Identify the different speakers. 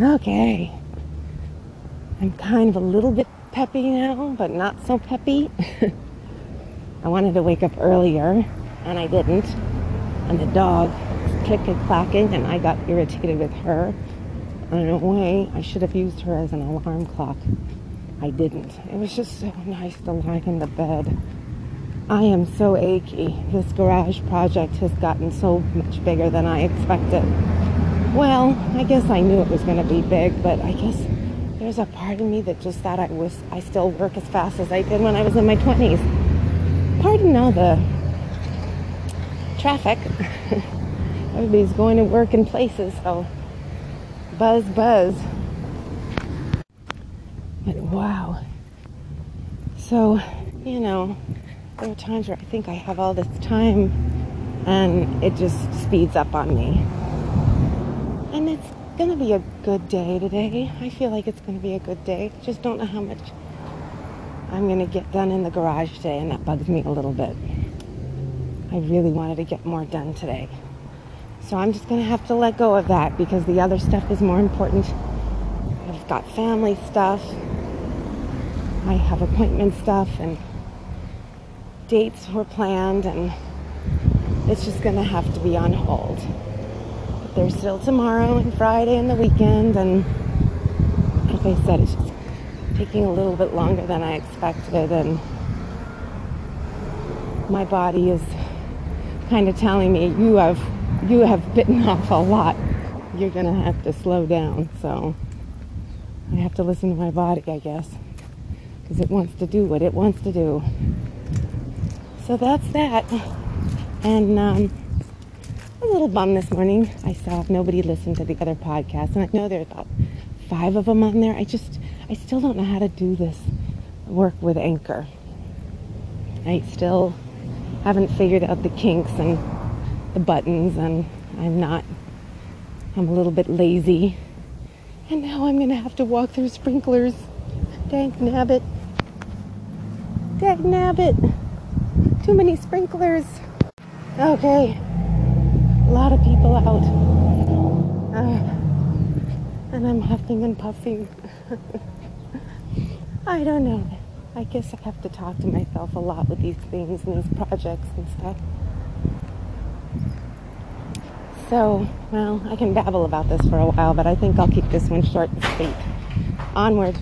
Speaker 1: Okay. I'm kind of a little bit peppy now, but not so peppy. I wanted to wake up earlier, and I didn't. And the dog click and clacking, and I got irritated with her. And in a way, I should have used her as an alarm clock. I didn't. It was just so nice to lie in the bed. I am so achy. This garage project has gotten so much bigger than I expected. Well, I guess I knew it was going to be big, but I guess there's a part of me that just thought I was I still work as fast as I did when I was in my 20s. Pardon all the traffic. Everybody's going to work in places, so buzz buzz. But wow. So, you know, there are times where I think I have all this time and it just speeds up on me. And it's going to be a good day today. I feel like it's going to be a good day. Just don't know how much I'm going to get done in the garage today, and that bugs me a little bit. I really wanted to get more done today. So I'm just going to have to let go of that because the other stuff is more important. I've got family stuff. I have appointment stuff and dates were planned and it's just going to have to be on hold. There's still tomorrow and Friday and the weekend and like I said, it's just taking a little bit longer than I expected and my body is kind of telling me you have you have bitten off a lot. You're going to have to slow down. So I have to listen to my body, I guess, because it wants to do what it wants to do. So that's that. And um, little bummed this morning. I saw nobody listened to the other podcast, and I know there's about five of them on there. I just, I still don't know how to do this work with Anchor. I still haven't figured out the kinks and the buttons, and I'm not, I'm a little bit lazy. And now I'm going to have to walk through sprinklers. Dang nabbit. Dang nabbit. Too many sprinklers. Okay. A lot of people out. Uh, and I'm huffing and puffing. I don't know. I guess I have to talk to myself a lot with these things and these projects and stuff. So, well, I can babble about this for a while, but I think I'll keep this one short and sweet. Onward.